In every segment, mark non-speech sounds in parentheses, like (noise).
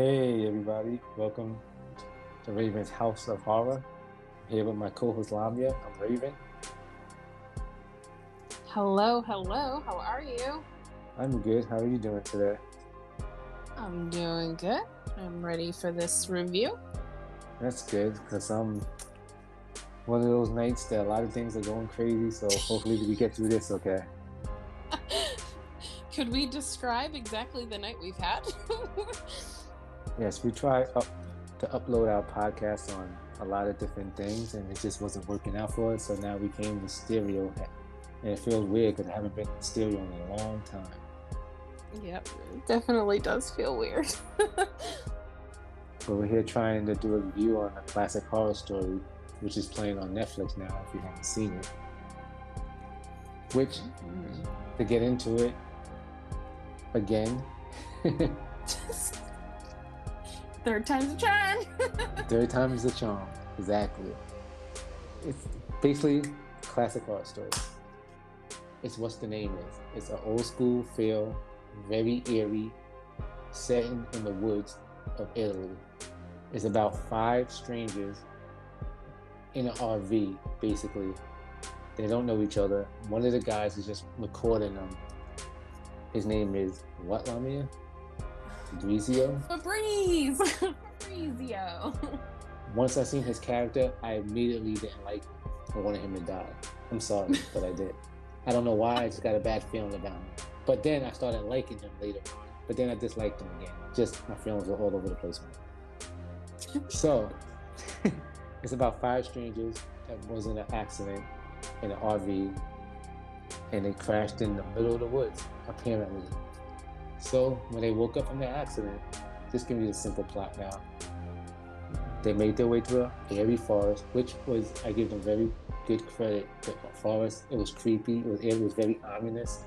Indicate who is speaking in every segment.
Speaker 1: Hey, everybody. Welcome to Raven's House of Horror. I'm here with my co host Lamia. I'm Raven.
Speaker 2: Hello, hello. How are you?
Speaker 1: I'm good. How are you doing today?
Speaker 2: I'm doing good. I'm ready for this review.
Speaker 1: That's good because I'm um, one of those nights that a lot of things are going crazy. So hopefully we get through this okay. (laughs)
Speaker 2: Could we describe exactly the night we've had? (laughs)
Speaker 1: yes, we tried up to upload our podcast on a lot of different things and it just wasn't working out for us. So now we came to stereo and it feels weird because I haven't been in stereo in a long time.
Speaker 2: Yep, definitely does feel weird. (laughs)
Speaker 1: but we're here trying to do a review on a classic horror story, which is playing on Netflix now if you haven't seen it. Which, mm-hmm. to get into it, again. (laughs)
Speaker 2: Third time's a charm. (laughs)
Speaker 1: Third time is a charm. Exactly. It's basically classic horror story. It's what's the name is. It's an old school feel, very eerie, set in, in the woods of Italy. It's about five strangers in an RV, basically. They don't know each other. One of the guys is just recording them his name is what, Lamia? Fabrizio?
Speaker 2: Fabriz! Fabrizio. (laughs)
Speaker 1: Once I seen his character, I immediately didn't like him. I wanted him to die. I'm sorry, (laughs) but I did. I don't know why, I just got a bad feeling about him. But then I started liking him later on. But then I disliked him again. Just my feelings were all over the place. so, (laughs) it's about five strangers that was in an accident in an RV and they crashed in the middle of the woods, apparently. So when they woke up from their accident, just give me the simple plot now. They made their way through a airy forest, which was I give them very good credit. The forest, it was creepy, it was, it was very ominous.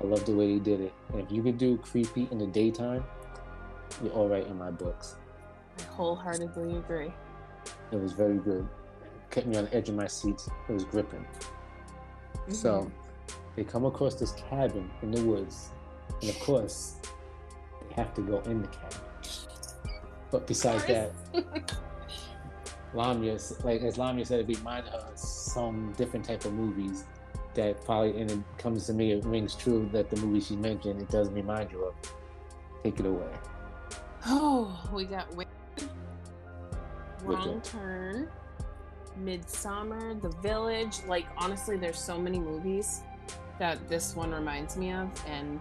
Speaker 1: I love the way they did it. And if you could do creepy in the daytime, you're all right in my books.
Speaker 2: I wholeheartedly agree.
Speaker 1: It was very good. It kept me on the edge of my seat. It was gripping. Mm-hmm. So they come across this cabin in the woods, and of course, they have to go in the cabin. But besides that, Lamia, like as Lamia said, it reminded her of some different type of movies that probably, and it comes to me, it rings true that the movie she mentioned, it does remind you of. Take it away.
Speaker 2: Oh, we got Wicked, Wrong Turn, Midsommar, The Village. Like honestly, there's so many movies that this one reminds me of, and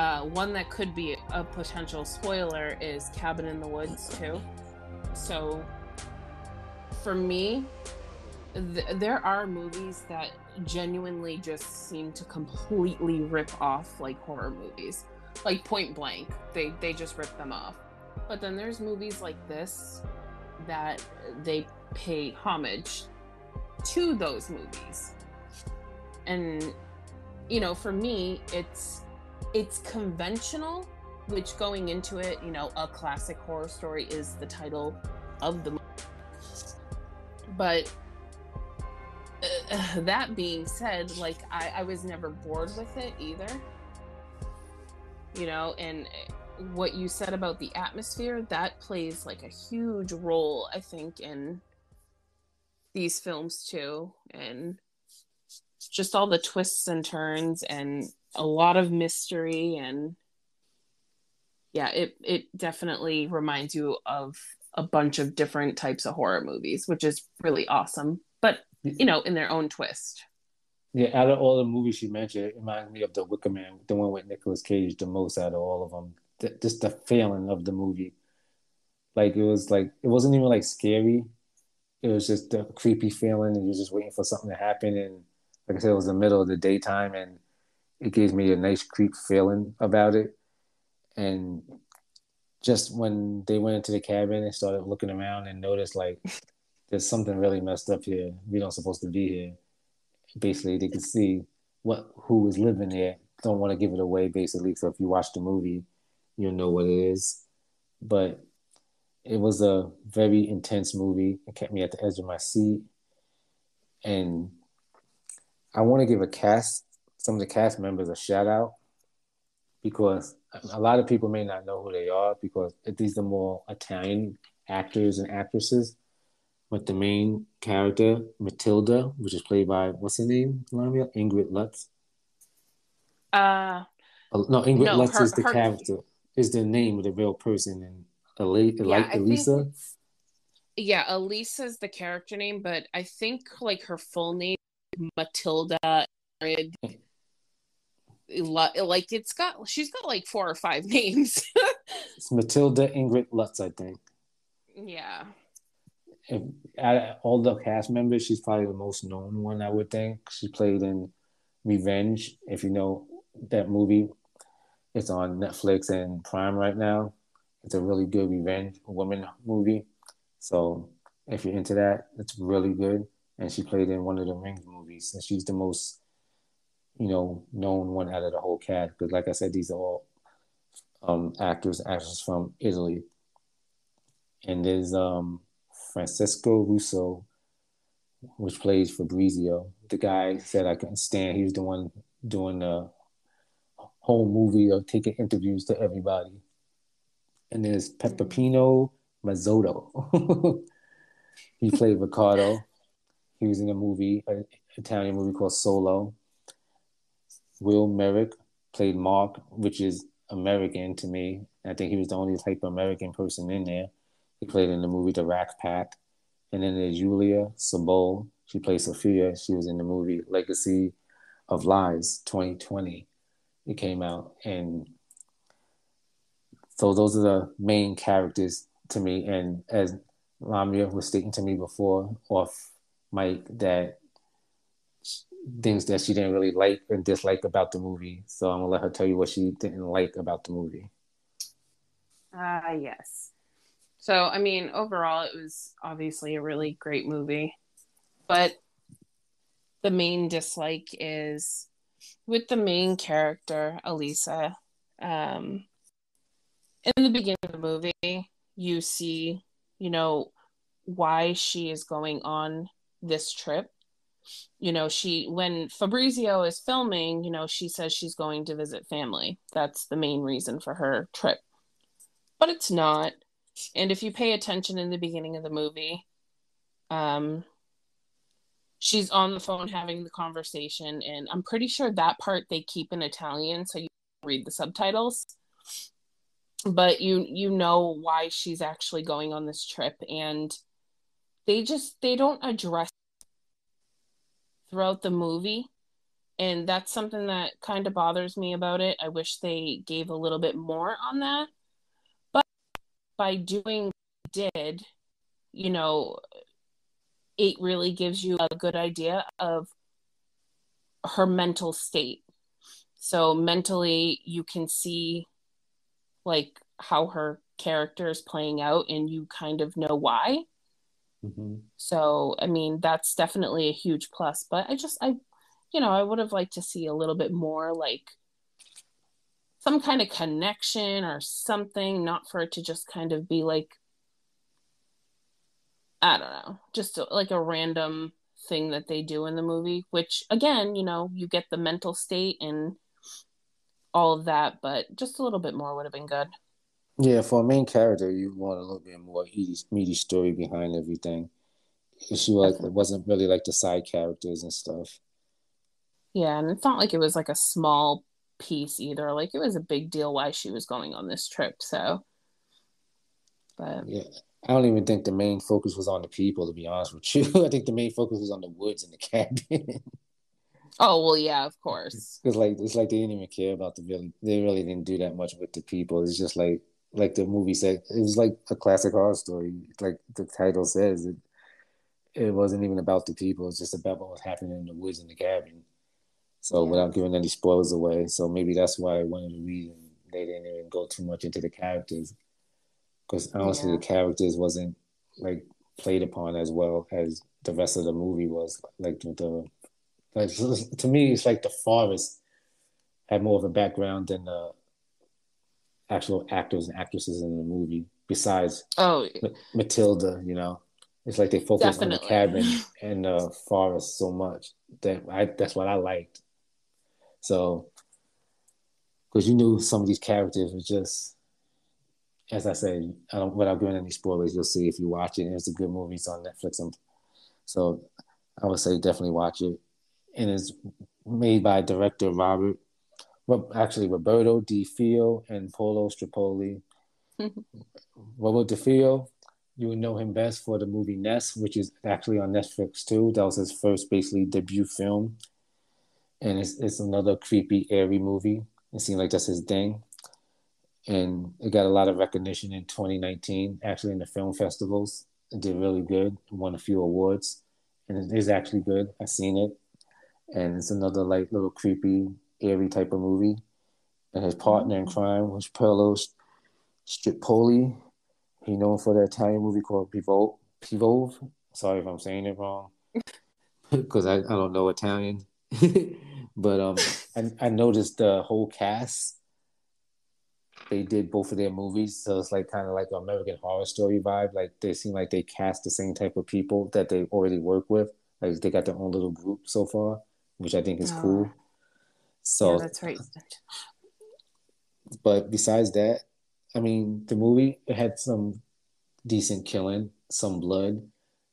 Speaker 2: uh, one that could be a potential spoiler is Cabin in the Woods too. So, for me, th- there are movies that genuinely just seem to completely rip off like horror movies, like Point Blank. They they just rip them off. But then there's movies like this that they pay homage to those movies and you know for me it's it's conventional which going into it you know a classic horror story is the title of the movie but uh, that being said like I, I was never bored with it either. You know and what you said about the atmosphere that plays like a huge role i think in these films too and just all the twists and turns and a lot of mystery and yeah it it definitely reminds you of a bunch of different types of horror movies which is really awesome but you know in their own twist.
Speaker 1: Yeah out of all the movies you mentioned it reminds me of the wicker man the one with Nicolas cage the most out of all of them. The, just the feeling of the movie. Like it was like it wasn't even like scary. It was just a creepy feeling and you're just waiting for something to happen and like I said, it was the middle of the daytime, and it gave me a nice creep feeling about it. And just when they went into the cabin and started looking around and noticed like (laughs) there's something really messed up here. We don't supposed to be here. Basically, they could see what who was living there. Don't want to give it away, basically. So if you watch the movie, you'll know what it is. But it was a very intense movie. It kept me at the edge of my seat. And I want to give a cast, some of the cast members, a shout out. because a lot of people may not know who they are because these are more Italian actors and actresses. But the main character, Matilda, which is played by what's her name, Lamia? Ingrid Lutz.
Speaker 2: Uh,
Speaker 1: no, Ingrid
Speaker 2: no,
Speaker 1: Lutz
Speaker 2: her-
Speaker 1: is the
Speaker 2: her-
Speaker 1: character, is the name of the real person, and Eli-
Speaker 2: Yeah,
Speaker 1: like
Speaker 2: I think
Speaker 1: Elisa.
Speaker 2: is the character name, but I think like her full name, Matilda. Ingrid, Lu- Like it's got, she's got like four or five (laughs) names.
Speaker 1: It's Matilda Ingrid Lutz, I think.
Speaker 2: yeah.
Speaker 1: if, out of all the cast members, she's probably the most known one, I would think. She played in Revenge, if you know that movie. It's on Netflix and Prime right now. It's a really good revenge woman movie. So if you're into that, it's really good. And she played in one of the Rings movies, and she's the most, you know, known one out of the whole cast. Because, like I said, these are all um, actors, actresses from Italy. And there's um, Francesco Russo, which plays Fabrizio. The guy said I couldn't stand. He was the one doing the whole movie of taking interviews to everybody. And there's Peppino Mazzotta. (laughs) he played Ricardo. He was in a movie, an Italian movie called Solo. Will Merrick played Mark, which is American to me. I think he was the only type of American person in there. He played in the movie The Rack Pack. And then there's Julia Sabol. She played Sophia. She was in the movie Legacy of Lies 2020. It came out. And so those are the main characters to me. And as Lamia was stating to me before off mic, that things that she didn't really like and dislike about the movie. So I'm gonna let her tell you what she didn't like about the movie.
Speaker 2: Ah, yes. So, I mean, overall, it was obviously a really great movie. But the main dislike is with the main character, Elisa. Um, in the beginning of the movie, you see, you know, why she is going on this trip. You know, she, when Fabrizio is filming, you know, she says she's going to visit family. That's the main reason for her trip but it's not. And if you pay attention in the beginning of the movie, um, she's on the phone having the conversation, and I'm pretty sure that part they keep in Italian, so you read the subtitles. But you you know why she's actually going on this trip, and they just they don't address throughout the movie and that's something that kind of bothers me about it i wish they gave a little bit more on that But by doing did, you know, it really gives you a good idea of her mental state. So mentally, you can see like how her character is playing out, and you kind of know why.
Speaker 1: Mm-hmm.
Speaker 2: So, I mean, that's definitely a huge plus. But I just, I, you know, I would have liked to see a little bit more like some kind of connection or something, not for it to just kind of be like, I don't know, just like a random thing that they do in the movie, which again, you know, you get the mental state and all of that, but just a little bit more would have been good.
Speaker 1: Yeah, for a main character, you want a little bit more meaty, meaty story behind everything. She like it wasn't really like the side characters and stuff.
Speaker 2: Yeah, and it's not like it was like a small piece either. Like it was a big deal why she was going on this trip. So, but
Speaker 1: Yeah, I don't even think the main focus was on the people. To be honest with you, (laughs) I think the main focus was on the woods and the cabin. (laughs)
Speaker 2: oh well, yeah, of course.
Speaker 1: It's like it's like they didn't even care about the village. They really didn't do that much with the people. It's just like like the movie said. It was like a classic horror story. Like the title says, it it wasn't even about the people. It's just about what was happening in the woods in the cabin. So
Speaker 2: Yeah.
Speaker 1: without giving any spoilers away, so maybe that's why one of the reasons they didn't even go too much into the characters, because honestly,
Speaker 2: Yeah.
Speaker 1: the characters wasn't like played upon as well as the rest of the movie was. Like the like (laughs) to me, it's like the forest had more of a background than the actual actors and actresses in the movie. Besides
Speaker 2: Oh,
Speaker 1: Ma- Matilda, you know, it's like they focused on the cabin (laughs) and the forest so much that I that's what I liked. So because you knew some of these characters were just, as I said, I don't without giving any spoilers, you'll see if you watch it. It's a good movie. It's on Netflix, and so I would say definitely watch it. And it's made by director Robert, actually Roberto De Feo and Polo Strippoli. (laughs) Roberto De Feo, you would know him best for the movie Nest, which is actually on Netflix too. That was his first basically debut film. And it's, it's another creepy, airy movie. It seemed like that's his thing. And it got a lot of recognition in 2019, actually in the film festivals. It did really good, won a few awards. And it is actually good. I've seen it. And it's another like little creepy, airy type of movie. And his partner in crime was Perlo Strippoli. He known for the Italian movie called Pivot. Pivot. Sorry if I'm saying it wrong, (laughs) because I, I don't know Italian. (laughs) but um, (laughs) I, I noticed the whole cast. They did both of their movies, so it's like kind of like an American Horror Story vibe. Like they seem like they cast the same type of people that they already work with. Like they got their own little group so far, which I think is oh. cool. So
Speaker 2: yeah, that's right.
Speaker 1: But besides that, I mean, the movie it had some decent killing, some blood,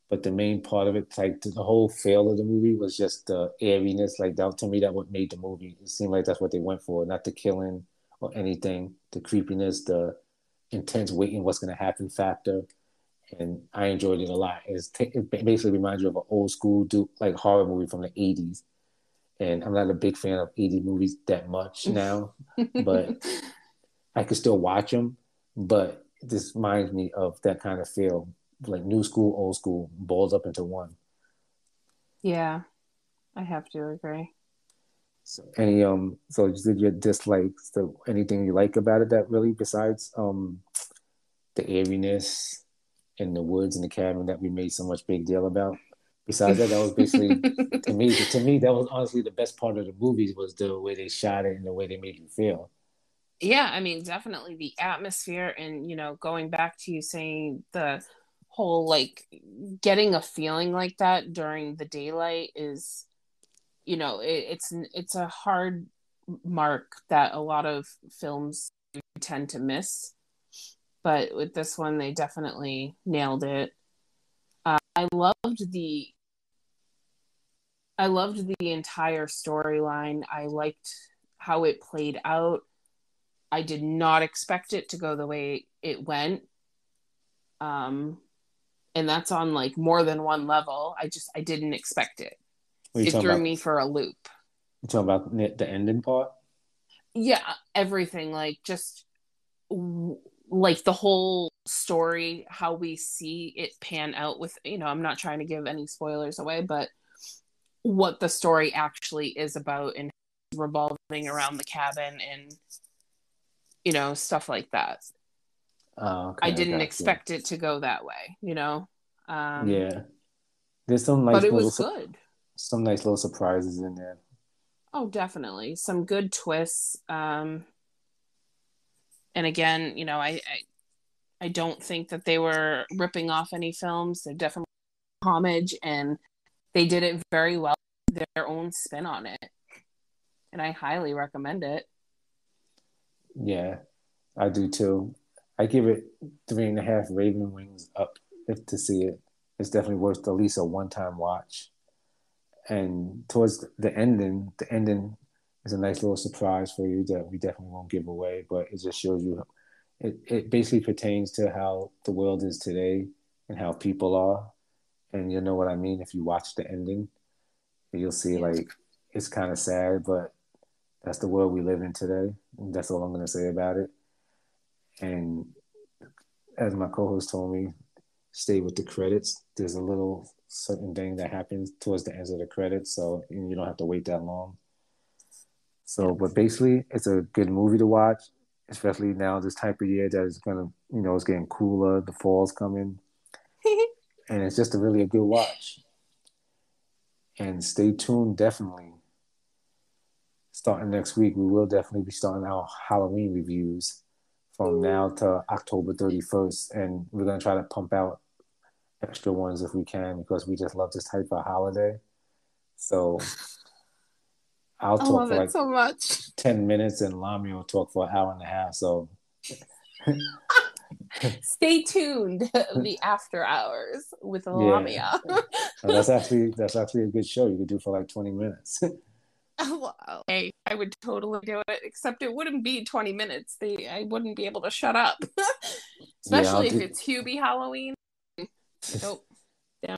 Speaker 1: but the main part of it, like the whole fail of the movie, was just the airiness. Like that to me, that what made the movie. It seemed like that's what they went for, not the killing or anything. The creepiness, the intense waiting, what's going to happen factor, and I enjoyed it a lot. It's t- it basically reminds you of an old school do like horror movie from the '80s, and I'm not a big fan of '80s movies that much now, (laughs) but I could still watch them, but this reminds me of that kind of feel, like new school, old school, balls up into one.
Speaker 2: Yeah, I have to agree.
Speaker 1: So any um, so did your dislikes? The anything you like about it that really besides um, the airiness and the woods and the cabin that we made so much big deal about? Besides that, that was basically (laughs) to me. To me, that was honestly the best part of the movies was the way they shot it and the way they made you feel
Speaker 2: yeah i mean definitely the atmosphere and you know going back to you saying the whole like getting a feeling like that during the daylight is you know it, it's it's a hard mark that a lot of films tend to miss but with this one they definitely nailed it uh, i loved the i loved the entire storyline i liked how it played out I did not expect it to go the way it went. Um, and that's on like more than one level. I just I didn't expect it. It threw
Speaker 1: about,
Speaker 2: me for a loop.
Speaker 1: You talking about the ending part?
Speaker 2: Yeah, everything like just like the whole story, how we see it pan out with you know. I'm not trying to give any spoilers away, but what the story actually is about and revolving around the cabin and you know, stuff like that.
Speaker 1: Oh, okay,
Speaker 2: I didn't expect it to go that way, you know. Um,
Speaker 1: yeah, there's some nice,
Speaker 2: but it was
Speaker 1: su-
Speaker 2: good.
Speaker 1: Some nice little surprises in there.
Speaker 2: Oh, definitely some good twists. Um, and again, you know, I, I, I don't think that they were ripping off any films. They're definitely homage, and they did it very well. Their own spin on it, and I highly recommend it.
Speaker 1: Yeah, I do too. I give it three and a half Raven Wings up if to see it. It's definitely worth at least a one time watch. And towards the ending, the ending is a nice little surprise for you that we definitely won't give away, but it just shows you it, it basically pertains to how the world is today and how people are. And you'll know what I mean if you watch the ending. You'll see like it's kind of sad, but that's the world we live in today. That's all I'm going to say about it. And as my co-host told me, stay with the credits. There's a little certain thing that happens towards the end of the credits, so you don't have to wait that long. So, but basically, it's a good movie to watch, especially now this type of year that is gonna, you know, it's getting cooler. The fall's coming, (laughs) and it's just a really a good watch. And stay tuned, definitely starting next week, we will definitely be starting our Halloween reviews from now to October 31st. And we're going to try to pump out extra ones if we can because we just love this type of holiday. So I'll talk for like
Speaker 2: so much.
Speaker 1: ten minutes, and Lamia will talk for an hour and a half. So (laughs) (laughs)
Speaker 2: Stay tuned. (laughs) the after hours with Lamia.
Speaker 1: uh, (laughs) that's actually that's actually a good show. You could do for like twenty minutes.
Speaker 2: wow. Hey, I would totally do it, except it wouldn't be 20 minutes. They I wouldn't be able to shut up. Especially if
Speaker 1: do-
Speaker 2: it's Hubie Halloween. Nope.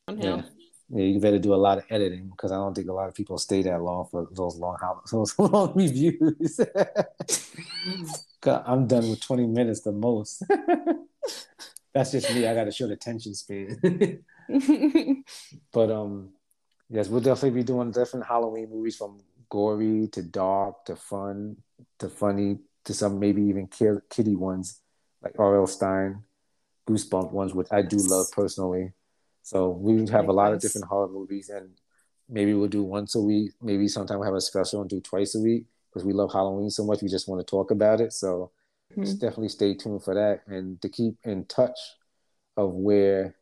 Speaker 2: Downhill.
Speaker 1: yeah. Yeah, you better do a lot of editing because I don't think a lot of people stay that long for those long those long reviews. I'm done with 20 minutes the most. (laughs) That's just me. I got a short attention span. (laughs) but um, yes, we'll definitely be doing different Halloween movies from gory to dark to fun to funny to some maybe even ki- kiddie ones like R.L. Stine, Goosebump ones, which I do love personally. So we have a lot of different horror movies, and maybe we'll do once a week. Maybe sometime we'll have a special and do twice a week because we love Halloween so much. We just want to talk about it. So
Speaker 2: Mhm.
Speaker 1: just definitely stay tuned for that and to keep in touch of where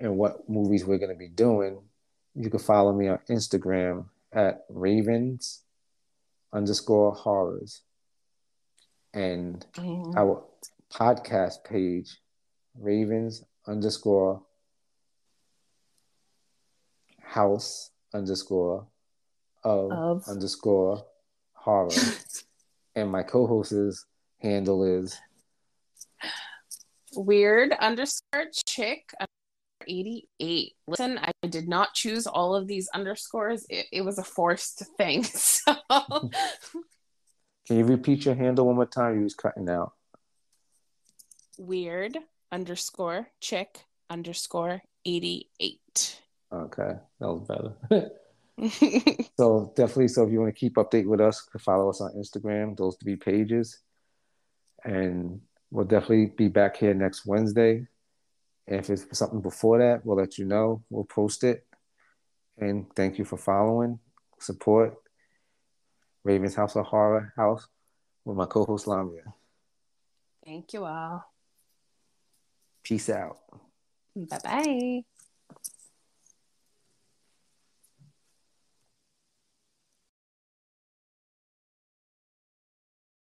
Speaker 1: and what movies we're going to be doing. You can follow me on Instagram at Ravens underscore horrors and
Speaker 2: Mhm.
Speaker 1: our podcast page Ravens underscore house underscore of,
Speaker 2: Of.
Speaker 1: underscore horror. (laughs) and my co-host's handle is
Speaker 2: Weird underscore chick underscore 88. Listen, I did not choose all of these underscores. It, it was a forced thing. (laughs) So
Speaker 1: Can you repeat your handle one more time? You was cutting out.
Speaker 2: weird underscore chick underscore 88.
Speaker 1: Okay, that was better. (laughs) (laughs) so definitely, so if you want to keep update with us, follow us on Instagram. Those three pages, and we'll definitely be back here next Wednesday. And if it's something before that, we'll let you know. We'll post it. And thank you for following, support Raven's House of Horror House with my co-host Lamia.
Speaker 2: Thank you all.
Speaker 1: Peace out.
Speaker 2: Bye bye.